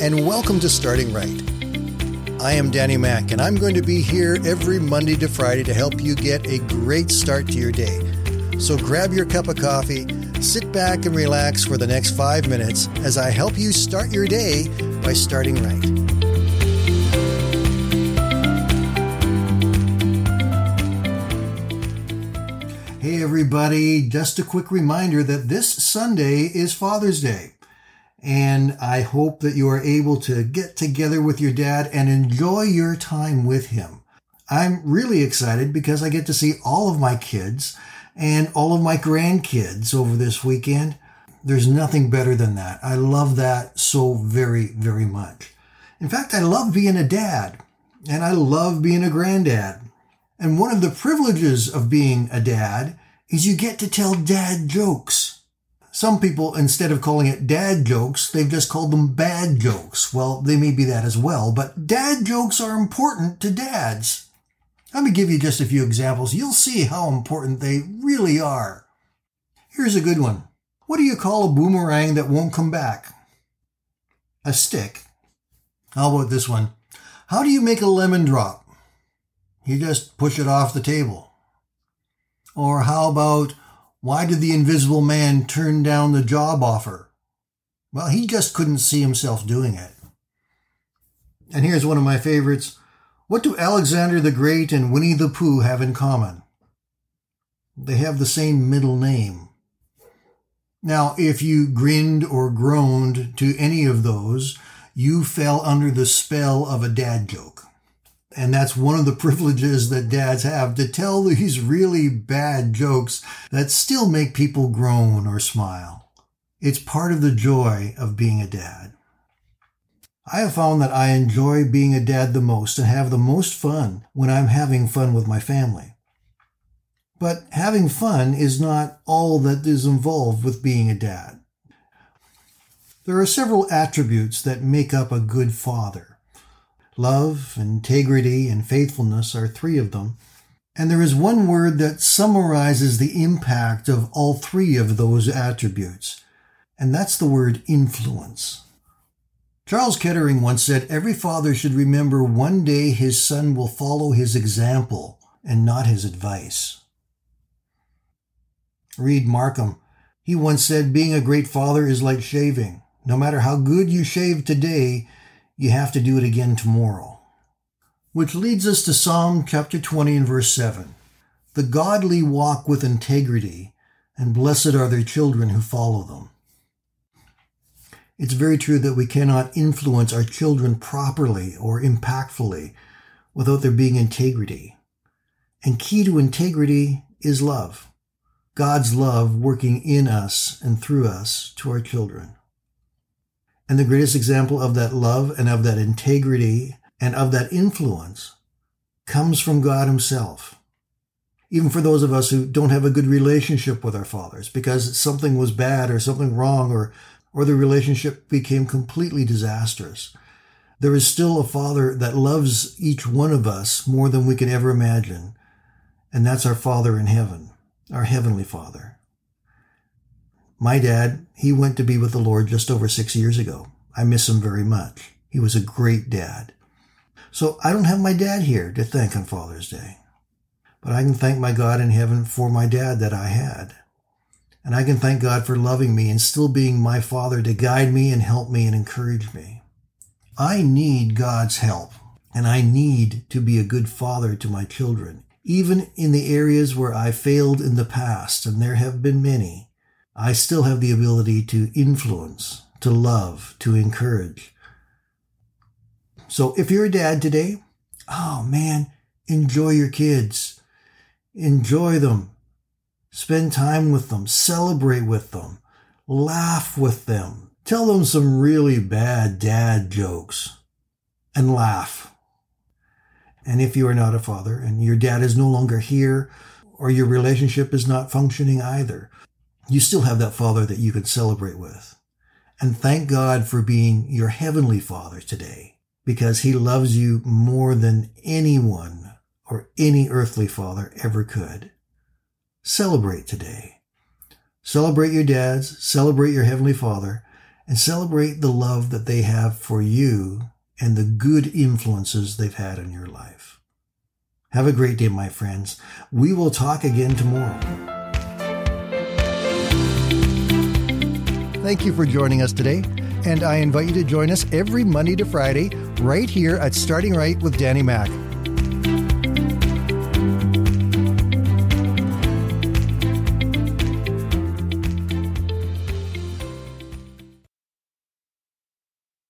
and welcome to Starting Right. I am Danny Mack, and I'm going to be here every Monday to Friday to help you get a great start to your day. So grab your cup of coffee, sit back, and relax for the next five minutes as I help you start your day by starting right. Hey, everybody, just a quick reminder that this Sunday is Father's Day. And I hope that you are able to get together with your dad and enjoy your time with him. I'm really excited because I get to see all of my kids and all of my grandkids over this weekend. There's nothing better than that. I love that so very, very much. In fact, I love being a dad and I love being a granddad. And one of the privileges of being a dad is you get to tell dad jokes. Some people, instead of calling it dad jokes, they've just called them bad jokes. Well, they may be that as well, but dad jokes are important to dads. Let me give you just a few examples. You'll see how important they really are. Here's a good one. What do you call a boomerang that won't come back? A stick. How about this one? How do you make a lemon drop? You just push it off the table. Or how about, why did the invisible man turn down the job offer? Well, he just couldn't see himself doing it. And here's one of my favorites. What do Alexander the Great and Winnie the Pooh have in common? They have the same middle name. Now, if you grinned or groaned to any of those, you fell under the spell of a dad joke. And that's one of the privileges that dads have to tell these really bad jokes that still make people groan or smile. It's part of the joy of being a dad. I have found that I enjoy being a dad the most and have the most fun when I'm having fun with my family. But having fun is not all that is involved with being a dad. There are several attributes that make up a good father. Love, integrity, and faithfulness are three of them. And there is one word that summarizes the impact of all three of those attributes, and that's the word influence. Charles Kettering once said, Every father should remember one day his son will follow his example and not his advice. Reed Markham, he once said, Being a great father is like shaving. No matter how good you shave today, you have to do it again tomorrow. Which leads us to Psalm chapter 20 and verse 7. The godly walk with integrity, and blessed are their children who follow them. It's very true that we cannot influence our children properly or impactfully without there being integrity. And key to integrity is love. God's love working in us and through us to our children. And the greatest example of that love and of that integrity and of that influence comes from God Himself. Even for those of us who don't have a good relationship with our fathers because something was bad or something wrong or, or the relationship became completely disastrous, there is still a Father that loves each one of us more than we can ever imagine. And that's our Father in heaven, our Heavenly Father. My dad, he went to be with the Lord just over six years ago. I miss him very much. He was a great dad. So I don't have my dad here to thank on Father's Day. But I can thank my God in heaven for my dad that I had. And I can thank God for loving me and still being my father to guide me and help me and encourage me. I need God's help and I need to be a good father to my children, even in the areas where I failed in the past, and there have been many. I still have the ability to influence, to love, to encourage. So if you're a dad today, oh man, enjoy your kids. Enjoy them. Spend time with them. Celebrate with them. Laugh with them. Tell them some really bad dad jokes and laugh. And if you are not a father and your dad is no longer here or your relationship is not functioning either, you still have that father that you can celebrate with. And thank God for being your heavenly father today because he loves you more than anyone or any earthly father ever could. Celebrate today. Celebrate your dads, celebrate your heavenly father, and celebrate the love that they have for you and the good influences they've had in your life. Have a great day, my friends. We will talk again tomorrow. Thank you for joining us today, and I invite you to join us every Monday to Friday right here at Starting Right with Danny Mack.